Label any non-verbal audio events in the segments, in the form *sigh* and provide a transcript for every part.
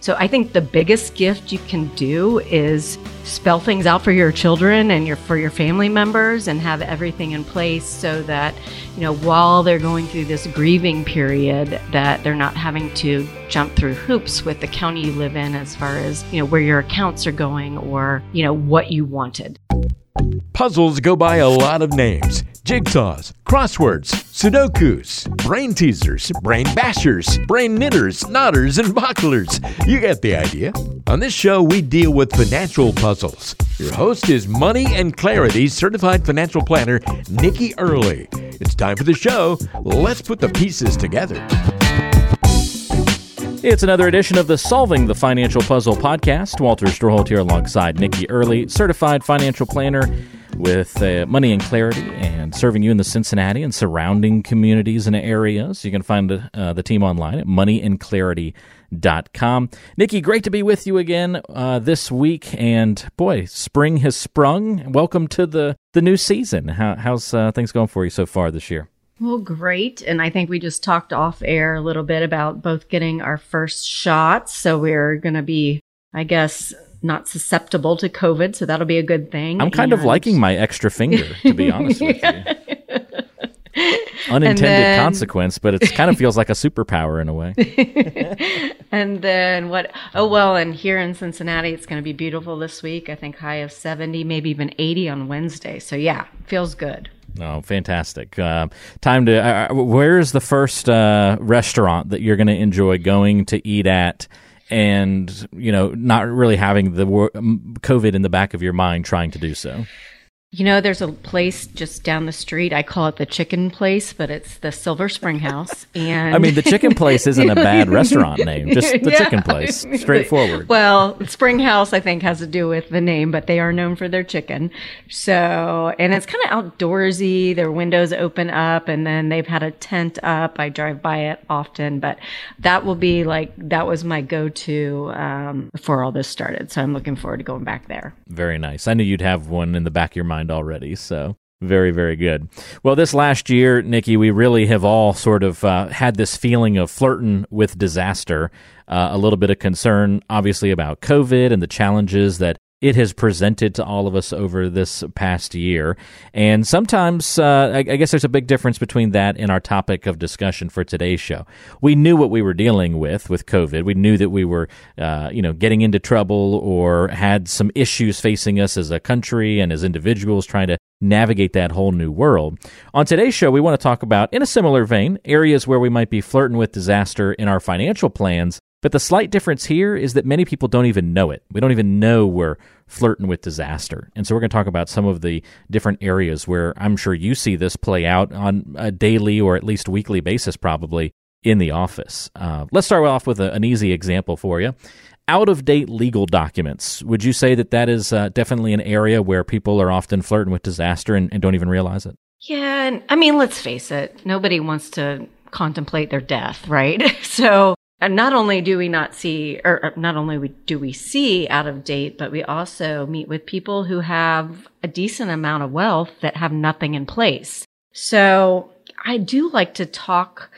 So I think the biggest gift you can do is spell things out for your children and your for your family members and have everything in place so that you know while they're going through this grieving period that they're not having to jump through hoops with the county you live in as far as you know where your accounts are going or you know what you wanted. Puzzles go by a lot of names jigsaws, crosswords, sudokus, brain teasers, brain bashers, brain knitters, knotters, and bucklers. You get the idea. On this show, we deal with financial puzzles. Your host is Money and Clarity certified financial planner, Nikki Early. It's time for the show. Let's put the pieces together. It's another edition of the Solving the Financial Puzzle podcast. Walter Storholt here alongside Nikki Early, certified financial planner with uh, Money and Clarity and serving you in the Cincinnati and surrounding communities and areas. You can find uh, the team online at moneyandclarity.com. Nikki, great to be with you again uh, this week. And boy, spring has sprung. Welcome to the, the new season. How, how's uh, things going for you so far this year? Well, great. And I think we just talked off air a little bit about both getting our first shots. So we're going to be, I guess, not susceptible to COVID. So that'll be a good thing. I'm kind and... of liking my extra finger, to be honest with you. *laughs* Unintended then, consequence, but it kind of feels like a superpower in a way. *laughs* and then what? Oh, well, and here in Cincinnati, it's going to be beautiful this week. I think high of 70, maybe even 80 on Wednesday. So yeah, feels good. Oh, fantastic! Uh, time to. Uh, uh, where is the first uh, restaurant that you're going to enjoy going to eat at? And you know, not really having the COVID in the back of your mind, trying to do so. You know, there's a place just down the street. I call it the chicken place, but it's the Silver Spring House. *laughs* And I mean, the chicken place isn't a bad *laughs* restaurant name, just the yeah. chicken place. Straightforward. Well, Spring House, I think, has to do with the name, but they are known for their chicken. So, and it's kind of outdoorsy. Their windows open up, and then they've had a tent up. I drive by it often, but that will be like, that was my go to um, before all this started. So I'm looking forward to going back there. Very nice. I knew you'd have one in the back of your mind mind already. So very, very good. Well, this last year, Nikki, we really have all sort of uh, had this feeling of flirting with disaster. Uh, a little bit of concern, obviously, about COVID and the challenges that it has presented to all of us over this past year. And sometimes, uh, I, I, guess there's a big difference between that and our topic of discussion for today's show. We knew what we were dealing with with COVID. We knew that we were, uh, you know, getting into trouble or had some issues facing us as a country and as individuals trying to navigate that whole new world. On today's show, we want to talk about, in a similar vein, areas where we might be flirting with disaster in our financial plans but the slight difference here is that many people don't even know it. We don't even know we're flirting with disaster. And so we're going to talk about some of the different areas where I'm sure you see this play out on a daily or at least weekly basis, probably in the office. Uh, let's start off with a, an easy example for you. Out of date legal documents. Would you say that that is uh, definitely an area where people are often flirting with disaster and, and don't even realize it? Yeah. I mean, let's face it, nobody wants to contemplate their death, right? *laughs* so and not only do we not see, or uh, not only do we see out of date, but we also meet with people who have a decent amount of wealth that have nothing in place. So I do like to talk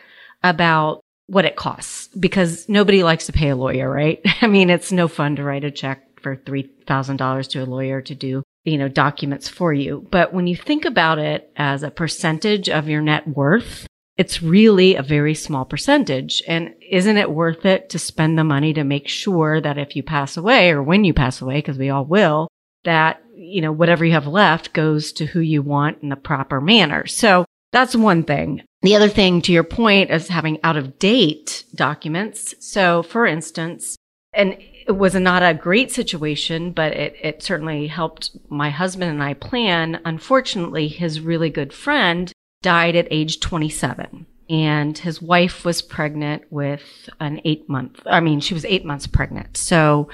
about what it costs because nobody likes to pay a lawyer, right? *laughs* I mean, it's no fun to write a check for $3,000 to a lawyer to do, you know, documents for you. But when you think about it as a percentage of your net worth, it's really a very small percentage. And isn't it worth it to spend the money to make sure that if you pass away or when you pass away, because we all will, that, you know, whatever you have left goes to who you want in the proper manner. So that's one thing. The other thing to your point is having out of date documents. So for instance, and it was not a great situation, but it, it certainly helped my husband and I plan. Unfortunately, his really good friend died at age 27 and his wife was pregnant with an eight month i mean she was eight months pregnant. So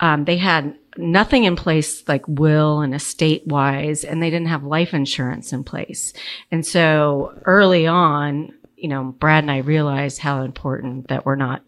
um, they had nothing in place like will and estate wise and they didn't have life insurance in place. And so early on you know brad and i realized how important that we're not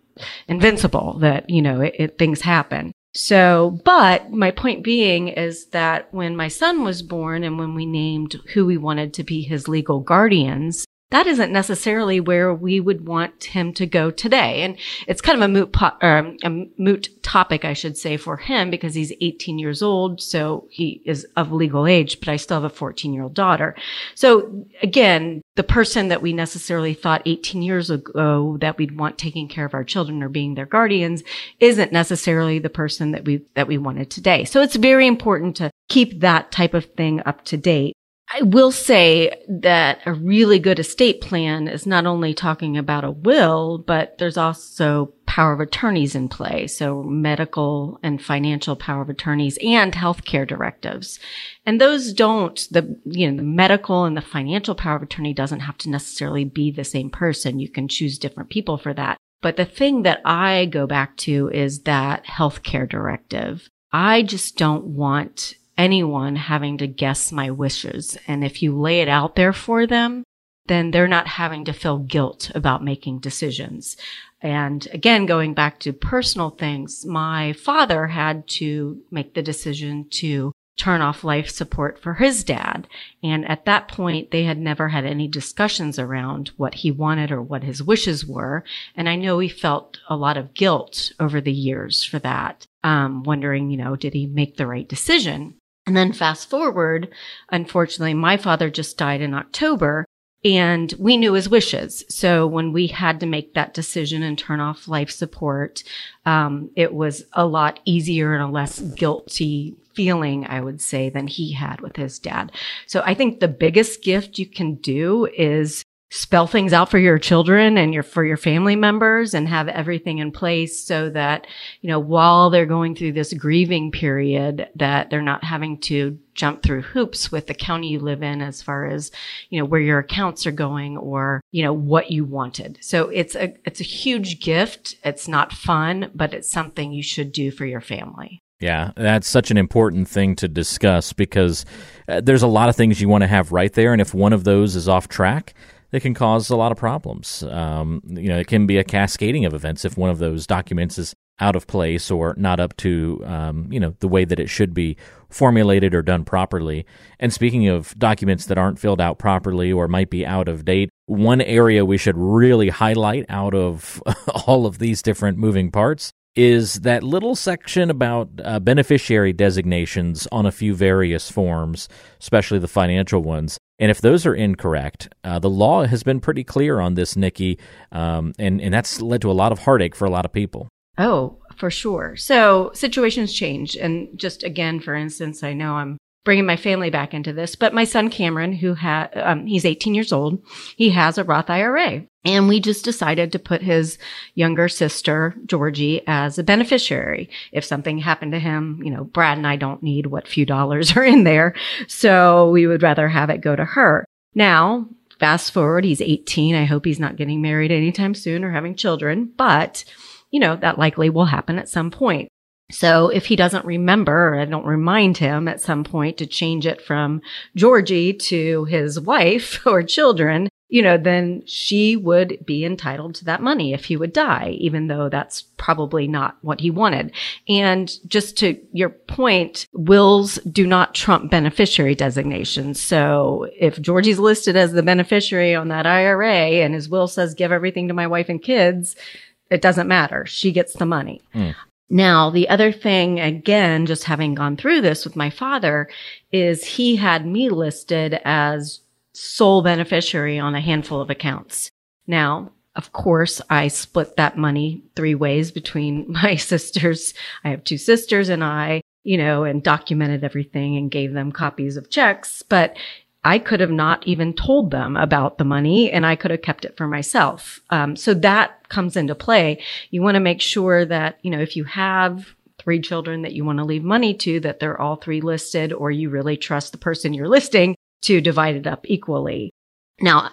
invincible that you know it, it, things happen so, but my point being is that when my son was born and when we named who we wanted to be his legal guardians, that isn't necessarily where we would want him to go today. And it's kind of a moot, po- um, a moot topic, I should say, for him because he's 18 years old. So he is of legal age, but I still have a 14 year old daughter. So again, the person that we necessarily thought 18 years ago that we'd want taking care of our children or being their guardians isn't necessarily the person that we, that we wanted today. So it's very important to keep that type of thing up to date. I will say that a really good estate plan is not only talking about a will, but there's also power of attorneys in play. So medical and financial power of attorneys and healthcare directives. And those don't, the, you know, the medical and the financial power of attorney doesn't have to necessarily be the same person. You can choose different people for that. But the thing that I go back to is that healthcare directive. I just don't want anyone having to guess my wishes. And if you lay it out there for them, then they're not having to feel guilt about making decisions. And again, going back to personal things, my father had to make the decision to turn off life support for his dad. And at that point, they had never had any discussions around what he wanted or what his wishes were. And I know he felt a lot of guilt over the years for that, um, wondering, you know, did he make the right decision? And then fast forward, unfortunately, my father just died in October and we knew his wishes. So when we had to make that decision and turn off life support, um, it was a lot easier and a less guilty feeling, I would say, than he had with his dad. So I think the biggest gift you can do is spell things out for your children and your for your family members and have everything in place so that you know while they're going through this grieving period that they're not having to jump through hoops with the county you live in as far as you know where your accounts are going or you know what you wanted so it's a it's a huge gift it's not fun but it's something you should do for your family yeah, that's such an important thing to discuss because uh, there's a lot of things you want to have right there. And if one of those is off track, it can cause a lot of problems. Um, you know, it can be a cascading of events if one of those documents is out of place or not up to um, you know the way that it should be formulated or done properly. And speaking of documents that aren't filled out properly or might be out of date, one area we should really highlight out of *laughs* all of these different moving parts is that little section about uh, beneficiary designations on a few various forms, especially the financial ones. And if those are incorrect, uh, the law has been pretty clear on this, Nikki, um, and and that's led to a lot of heartache for a lot of people. Oh, for sure. So situations change, and just again, for instance, I know I'm bringing my family back into this, but my son Cameron, who had um, he's 18 years old, he has a Roth IRA, and we just decided to put his younger sister, Georgie, as a beneficiary. If something happened to him, you know, Brad and I don't need what few dollars *laughs* are in there. So we would rather have it go to her. Now, fast forward, he's 18. I hope he's not getting married anytime soon or having children, but you know, that likely will happen at some point. So if he doesn't remember, or I don't remind him at some point to change it from Georgie to his wife *laughs* or children, you know, then she would be entitled to that money if he would die, even though that's probably not what he wanted. And just to your point, wills do not trump beneficiary designations. So if Georgie's listed as the beneficiary on that IRA and his will says give everything to my wife and kids, it doesn't matter. She gets the money. Mm. Now, the other thing, again, just having gone through this with my father, is he had me listed as sole beneficiary on a handful of accounts. Now, of course, I split that money three ways between *laughs* my sisters. I have two sisters and I, you know, and documented everything and gave them copies of checks. But I could have not even told them about the money and I could have kept it for myself. Um, so that comes into play. You want to make sure that, you know, if you have three children that you want to leave money to, that they're all three listed or you really trust the person you're listing to divide it up equally. Now,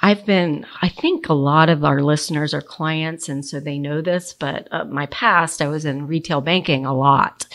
I've been, I think a lot of our listeners are clients, and so they know this, but uh, my past, I was in retail banking a lot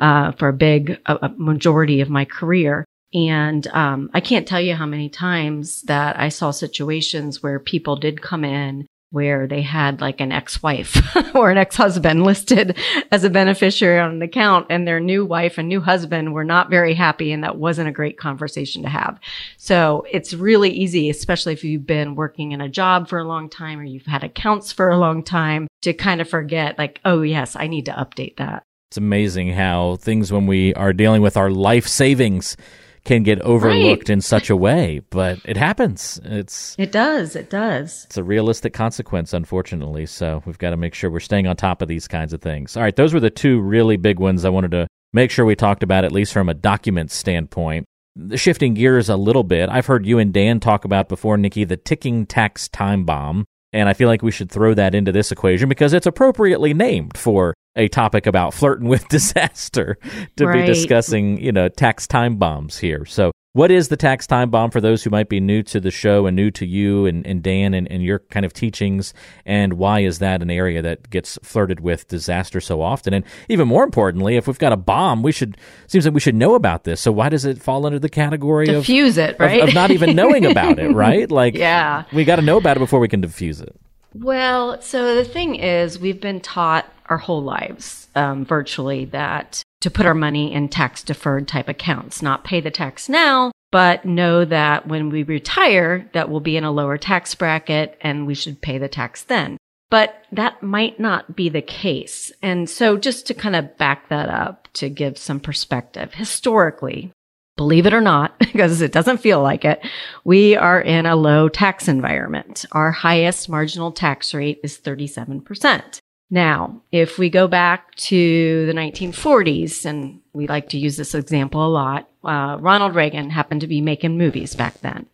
uh, for a big a majority of my career. And um, I can't tell you how many times that I saw situations where people did come in where they had like an ex-wife *laughs* or an ex-husband listed as a beneficiary on an account and their new wife and new husband were not very happy and that wasn't a great conversation to have. So it's really easy, especially if you've been working in a job for a long time or you've had accounts for a long time to kind of forget like, oh yes, I need to update that. It's amazing how things when we are dealing with our life savings can get overlooked right. in such a way, but it happens. It's It does. It does. It's a realistic consequence unfortunately, so we've got to make sure we're staying on top of these kinds of things. All right, those were the two really big ones I wanted to make sure we talked about at least from a document standpoint. Shifting gears a little bit, I've heard you and Dan talk about before, Nikki, the ticking tax time bomb. And I feel like we should throw that into this equation because it's appropriately named for a topic about flirting with *laughs* disaster to right. be discussing, you know, tax time bombs here. So, what is the tax time bomb for those who might be new to the show and new to you and, and Dan and, and your kind of teachings? And why is that an area that gets flirted with disaster so often? And even more importantly, if we've got a bomb, we should seems like we should know about this. So why does it fall under the category of defuse of it, right? Of, of not even knowing about it, *laughs* right? Like, yeah, we got to know about it before we can defuse it. Well, so the thing is, we've been taught our whole lives, um, virtually, that to put our money in tax deferred type accounts, not pay the tax now, but know that when we retire, that we'll be in a lower tax bracket and we should pay the tax then. But that might not be the case. And so just to kind of back that up to give some perspective, historically, believe it or not, *laughs* because it doesn't feel like it, we are in a low tax environment. Our highest marginal tax rate is 37%. Now, if we go back to the 1940s, and we like to use this example a lot, uh, Ronald Reagan happened to be making movies back then.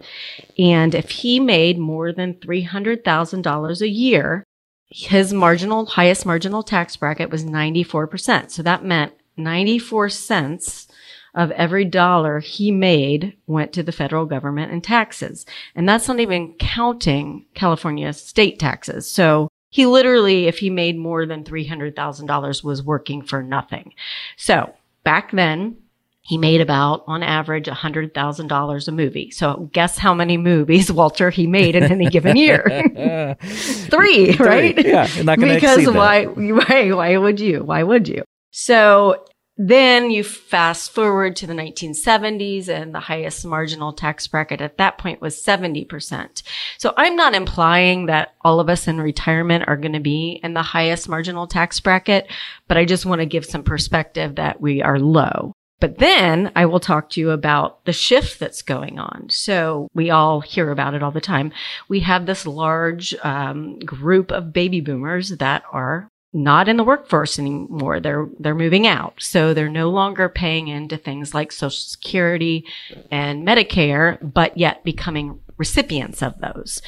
And if he made more than $300,000 a year, his marginal, highest marginal tax bracket was 94%. So that meant 94 cents of every dollar he made went to the federal government in taxes. And that's not even counting California state taxes. So he literally, if he made more than $300,000 was working for nothing. So back then, he made about, on average, $100,000 a movie. So guess how many movies, *laughs* Walter, he made in any given year? *laughs* Three, right? Yeah, not *laughs* Because why, why, why would you? Why would you? So then you fast forward to the 1970s and the highest marginal tax bracket at that point was 70%. So I'm not implying that all of us in retirement are going to be in the highest marginal tax bracket, but I just want to give some perspective that we are low. But then I will talk to you about the shift that's going on. So we all hear about it all the time. We have this large um, group of baby boomers that are not in the workforce anymore. They're, they're moving out. So they're no longer paying into things like Social Security and Medicare, but yet becoming recipients of those.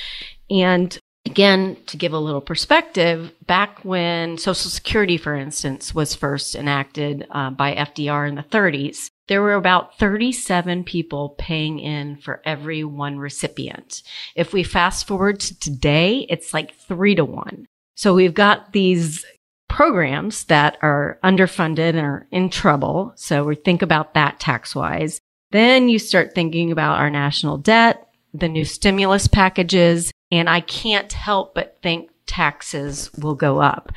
And again, to give a little perspective, back when Social Security, for instance, was first enacted uh, by FDR in the 30s, there were about 37 people paying in for every one recipient. If we fast forward to today, it's like three to one. So we've got these programs that are underfunded and are in trouble. So we think about that tax wise. Then you start thinking about our national debt, the new stimulus packages, and I can't help but think taxes will go up.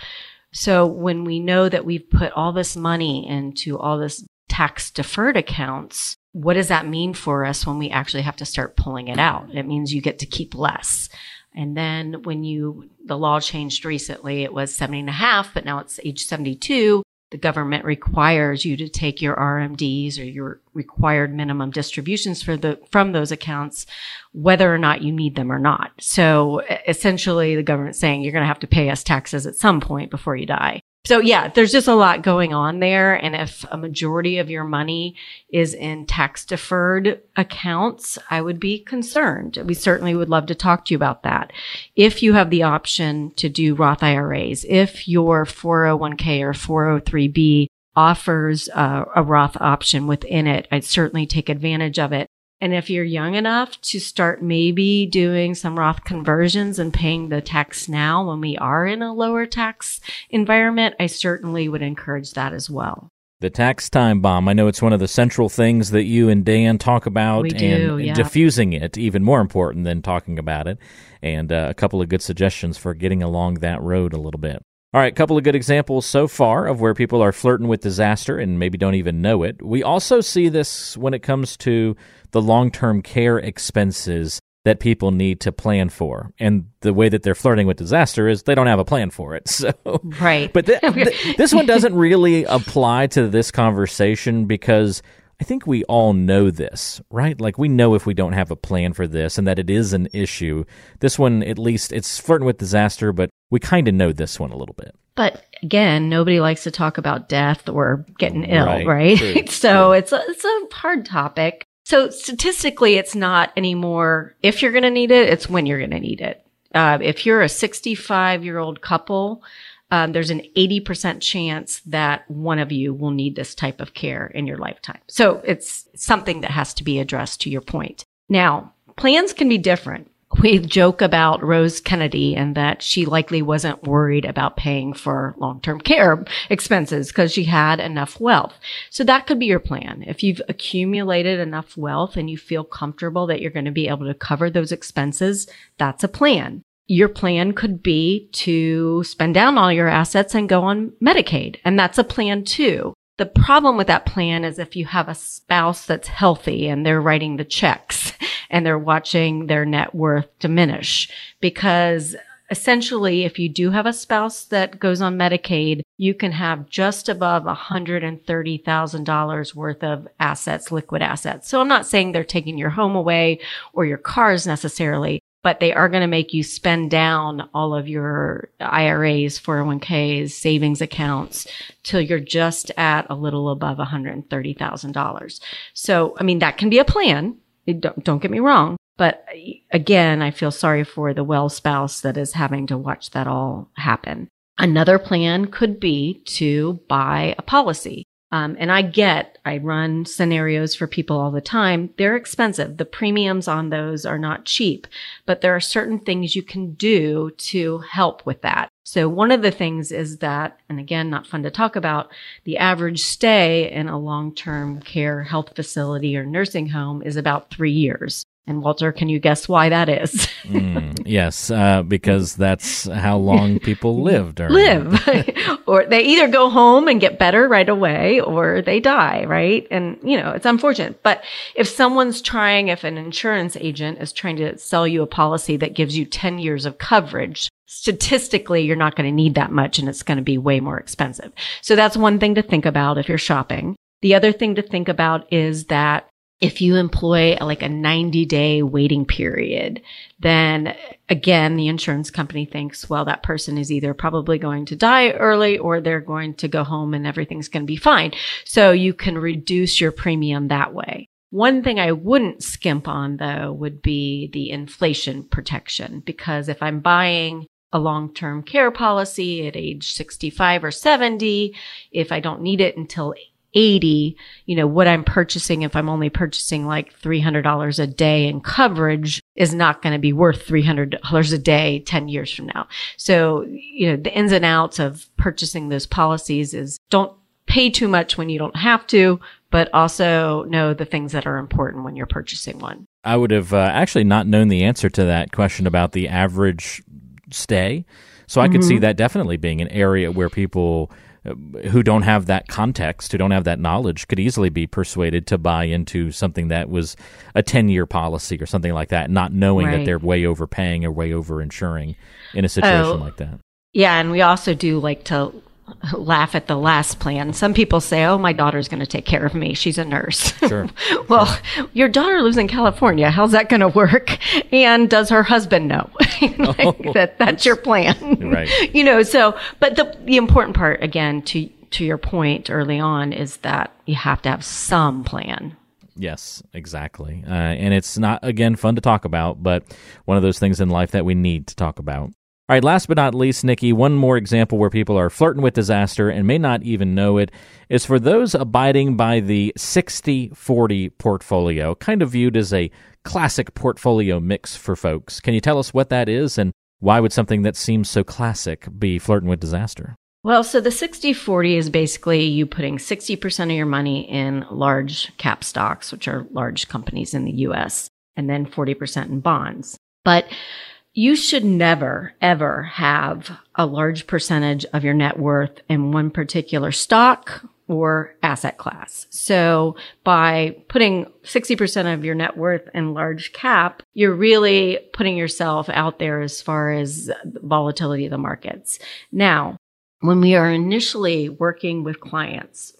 So when we know that we've put all this money into all this tax deferred accounts, what does that mean for us when we actually have to start pulling it out? It means you get to keep less. And then when you, the law changed recently, it was 70 and a half, but now it's age 72. The government requires you to take your RMDs or your required minimum distributions for the, from those accounts, whether or not you need them or not. So essentially the government's saying you're going to have to pay us taxes at some point before you die. So yeah, there's just a lot going on there. And if a majority of your money is in tax deferred accounts, I would be concerned. We certainly would love to talk to you about that. If you have the option to do Roth IRAs, if your 401k or 403b offers uh, a Roth option within it, I'd certainly take advantage of it. And if you're young enough to start maybe doing some Roth conversions and paying the tax now when we are in a lower tax environment, I certainly would encourage that as well. The tax time bomb. I know it's one of the central things that you and Dan talk about, We and do, yeah. diffusing it even more important than talking about it. And uh, a couple of good suggestions for getting along that road a little bit. All right, a couple of good examples so far of where people are flirting with disaster and maybe don't even know it. We also see this when it comes to the long term care expenses that people need to plan for. And the way that they're flirting with disaster is they don't have a plan for it. *laughs* So, Right. but th- *laughs* th- this one doesn't really apply to this conversation because I think we all know this, right? Like we know if we don't have a plan for this and that it is an issue. This one, at least, it's flirting with disaster, but we kind of know this one a little bit. But again, nobody likes to talk about death or getting ill, Right. right? *laughs* So it's a, it's a hard topic. So statistically, it's not anymore if you're going to need it, it's when you're going to need it. Uh, if you're a 65 year old couple, um, there's an 80% chance that one of you will need this type of care in your lifetime. So it's something that has to be addressed to your point. Now, plans can be different. We joke about Rose Kennedy and that she likely wasn't worried about paying for long-term care expenses because she had enough wealth. So that could be your plan. If you've accumulated enough wealth and you feel comfortable that you're going to be able to cover those expenses, that's a plan. Your plan could be to spend down all your assets and go on Medicaid. And that's a plan too. The problem with that plan is if you have a spouse that's healthy and they're writing the checks and they're watching their net worth diminish because essentially if you do have a spouse that goes on Medicaid, you can have just above $130,000 worth of assets, liquid assets. So I'm not saying they're taking your home away or your cars necessarily, but they are going to make you spend down all of your IRAs, 401ks, savings accounts till you're just at a little above $130,000. So, I mean, that can be a plan. Don't, don't get me wrong. But again, I feel sorry for the well spouse that is having to watch that all happen. Another plan could be to buy a policy. Um, and I get, I run scenarios for people all the time. They're expensive. The premiums on those are not cheap, but there are certain things you can do to help with that. So one of the things is that, and again, not fun to talk about, the average stay in a long-term care health facility or nursing home is about three years. And Walter, can you guess why that is? Mm, yes, uh, because that's how long people *laughs* lived. Or, live *laughs* *laughs* or they either go home and get better right away or they die right and you know it's unfortunate but if someone's trying if an insurance agent is trying to sell you a policy that gives you 10 years of coverage statistically you're not going to need that much and it's going to be way more expensive so that's one thing to think about if you're shopping the other thing to think about is that if you employ like a 90 day waiting period, then again, the insurance company thinks, well, that person is either probably going to die early or they're going to go home and everything's going to be fine. So you can reduce your premium that way. One thing I wouldn't skimp on though would be the inflation protection because if I'm buying a long-term care policy at age 65 or 70, if I don't need it until 80, you know, what I'm purchasing, if I'm only purchasing like $300 a day in coverage is not going to be worth $300 a day 10 years from now. So, you know, the ins and outs of purchasing those policies is don't pay too much when you don't have to, but also know the things that are important when you're purchasing one. I would have uh, actually not known the answer to that question about the average stay. So I could see that definitely being an area where people who don't have that context, who don't have that knowledge, could easily be persuaded to buy into something that was a 10 year policy or something like that, not knowing that they're way overpaying or way over insuring in a situation Oh. like that. Yeah, and we also do like to laugh at the last plan. Some people say, "Oh, my daughter's going to take care of me. She's a nurse." Sure. *laughs* well, your daughter lives in California. How's that going to work? And does her husband know *laughs* Like, that that's your plan? Right. *laughs* you know, so but the the important part again to to your point early on is that you have to have some plan. Yes, exactly. Uh, and it's not, again, fun to talk about, but one of those things in life that we need to talk about. All right, last but not least, Nikki, one more example where people are flirting with disaster and may not even know it is for those abiding by the 60 40 portfolio, kind of viewed as a classic portfolio mix for folks. Can you tell us what that is and why would something that seems so classic be flirting with disaster? Well, so the 60 40 is basically you putting 60% of your money in large cap stocks, which are large companies in the US, and then 40% in bonds. But you should never, ever have a large percentage of your net worth in one particular stock or asset class. So by putting 60% of your net worth in large cap, you're really putting yourself out there as far as volatility of the markets. Now, when we are initially working with clients,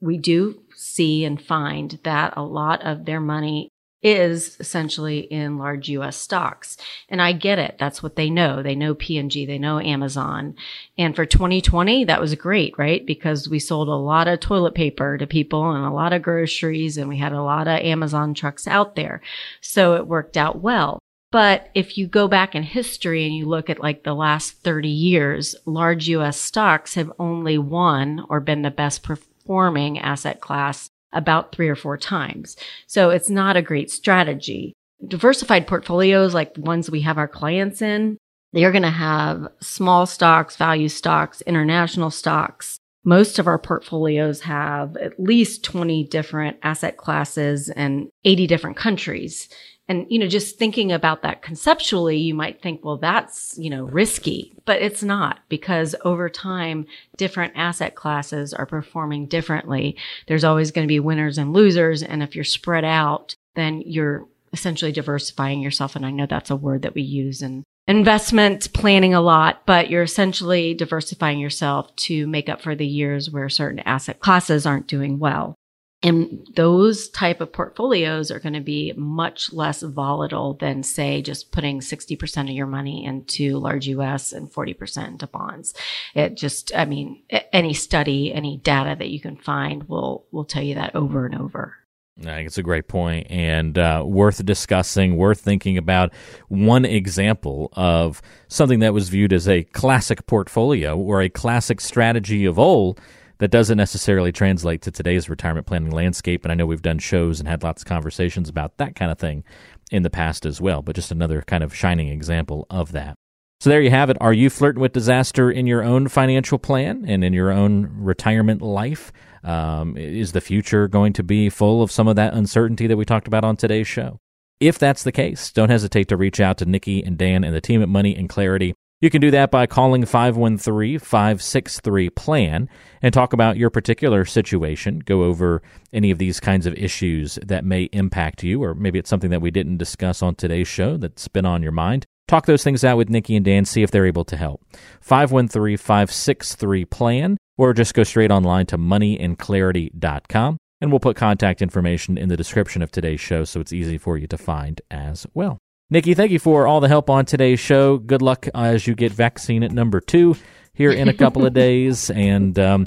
we do see and find that a lot of their money is essentially in large US stocks. And I get it. That's what they know. They know P&G, they know Amazon. And for 2020, that was great, right? Because we sold a lot of toilet paper to people and a lot of groceries and we had a lot of Amazon trucks out there. So it worked out well. But if you go back in history and you look at like the last 30 years, large US stocks have only won or been the best performing asset class about three or four times. So it's not a great strategy. Diversified portfolios like the ones we have our clients in, they are going to have small stocks, value stocks, international stocks. Most of our portfolios have at least 20 different asset classes and 80 different countries. And, you know, just thinking about that conceptually, you might think, well, that's, you know, risky, but it's not because over time, different asset classes are performing differently. There's always going to be winners and losers. And if you're spread out, then you're essentially diversifying yourself. And I know that's a word that we use in investment planning a lot, but you're essentially diversifying yourself to make up for the years where certain asset classes aren't doing well. And those type of portfolios are going to be much less volatile than say just putting 60% of your money into large US and 40% into bonds. It just, I mean, any study, any data that you can find will, will tell you that over and over. I think it's a great point and uh, worth discussing, worth thinking about. One example of something that was viewed as a classic portfolio or a classic strategy of old that doesn't necessarily translate to today's retirement planning landscape. And I know we've done shows and had lots of conversations about that kind of thing in the past as well, but just another kind of shining example of that. So there you have it. Are you flirting with disaster in your own financial plan and in your own retirement life? Um, is the future going to be full of some of that uncertainty that we talked about on today's show? If that's the case, don't hesitate to reach out to Nikki and Dan and the team at Money and Clarity you can do that by calling 513 563 PLAN and talk about your particular situation. Go over any of these kinds of issues that may impact you, or maybe it's something that we didn't discuss on today's show that's been on your mind. Talk those things out with Nikki and Dan, see if they're able to help. 513 563 PLAN, or just go straight online to moneyandclarity.com. And we'll put contact information in the description of today's show so it's easy for you to find as well. Nikki, thank you for all the help on today's show. Good luck as you get vaccine at number two here in a *laughs* couple of days. And um,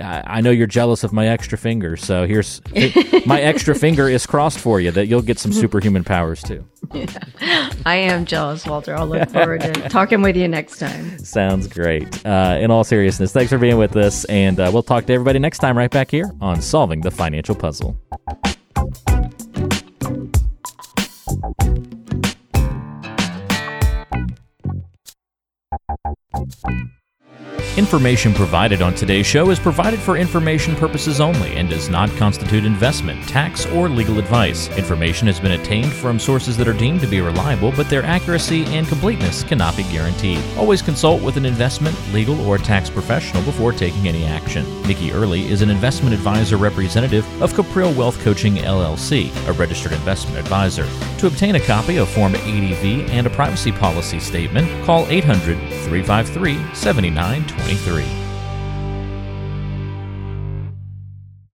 I, I, know you're jealous of my extra finger, so here's my extra finger is crossed for you that you'll get some superhuman powers too. Yeah. *laughs* I am jealous, Walter. I'll look forward to *laughs* talking with you next time. Sounds great. Uh, in all seriousness, thanks for being with us, and uh, we'll talk to everybody next time right back here on Solving the Financial Puzzle. Information provided on today's show is provided for information purposes only and does not constitute investment, tax, or legal advice. Information has been obtained from sources that are deemed to be reliable, but their accuracy and completeness cannot be guaranteed. Always consult with an investment, legal, or tax professional before taking any action. Nikki Early is an investment advisor representative of Capriel Wealth Coaching LLC, a registered investment advisor. To obtain a copy of Form ADV and a privacy policy statement, call 800 353 7920. 23.